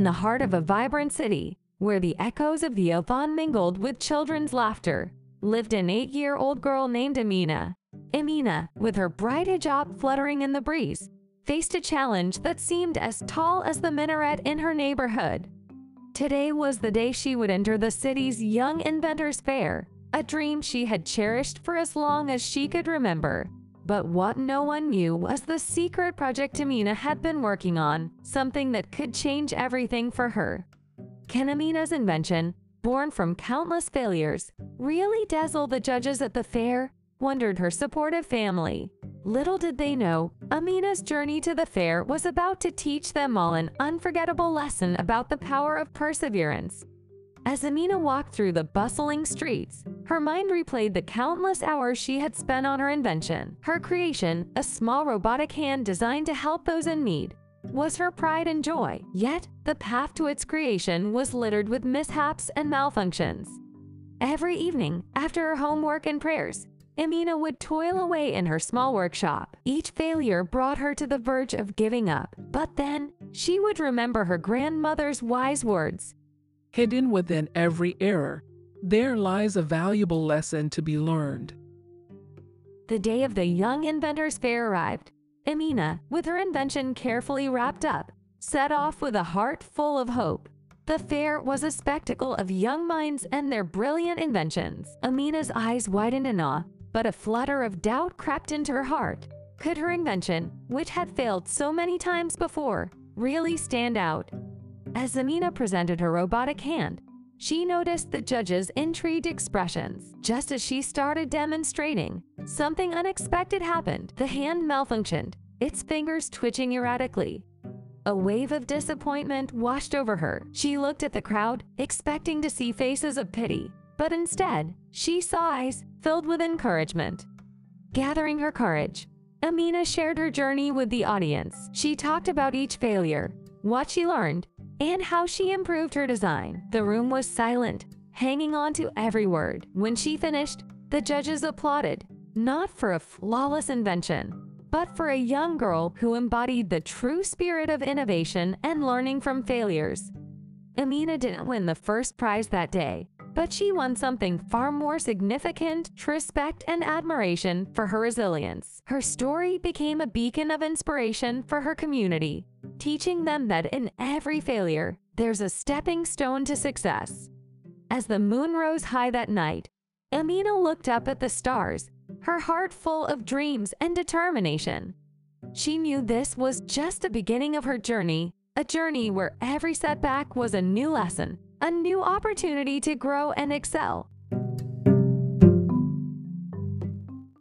In the heart of a vibrant city, where the echoes of the Avon mingled with children's laughter, lived an eight-year-old girl named Amina. Amina, with her bright hijab fluttering in the breeze, faced a challenge that seemed as tall as the minaret in her neighborhood. Today was the day she would enter the city's Young Inventors Fair, a dream she had cherished for as long as she could remember. But what no one knew was the secret project Amina had been working on, something that could change everything for her. Can Amina's invention, born from countless failures, really dazzle the judges at the fair? Wondered her supportive family. Little did they know, Amina's journey to the fair was about to teach them all an unforgettable lesson about the power of perseverance. As Amina walked through the bustling streets, her mind replayed the countless hours she had spent on her invention. Her creation, a small robotic hand designed to help those in need, was her pride and joy. Yet, the path to its creation was littered with mishaps and malfunctions. Every evening, after her homework and prayers, Amina would toil away in her small workshop. Each failure brought her to the verge of giving up. But then, she would remember her grandmother's wise words. Hidden within every error, there lies a valuable lesson to be learned. The day of the Young Inventors Fair arrived. Amina, with her invention carefully wrapped up, set off with a heart full of hope. The fair was a spectacle of young minds and their brilliant inventions. Amina's eyes widened in awe, but a flutter of doubt crept into her heart. Could her invention, which had failed so many times before, really stand out? As Amina presented her robotic hand, she noticed the judge's intrigued expressions. Just as she started demonstrating, something unexpected happened. The hand malfunctioned, its fingers twitching erratically. A wave of disappointment washed over her. She looked at the crowd, expecting to see faces of pity, but instead, she saw eyes filled with encouragement. Gathering her courage, Amina shared her journey with the audience. She talked about each failure, what she learned, and how she improved her design. The room was silent, hanging on to every word. When she finished, the judges applauded, not for a flawless invention, but for a young girl who embodied the true spirit of innovation and learning from failures. Amina didn't win the first prize that day, but she won something far more significant, respect and admiration for her resilience. Her story became a beacon of inspiration for her community, teaching them that in every failure, there's a stepping stone to success. As the moon rose high that night, Amina looked up at the stars, her heart full of dreams and determination. She knew this was just the beginning of her journey, a journey where every setback was a new lesson, a new opportunity to grow and excel.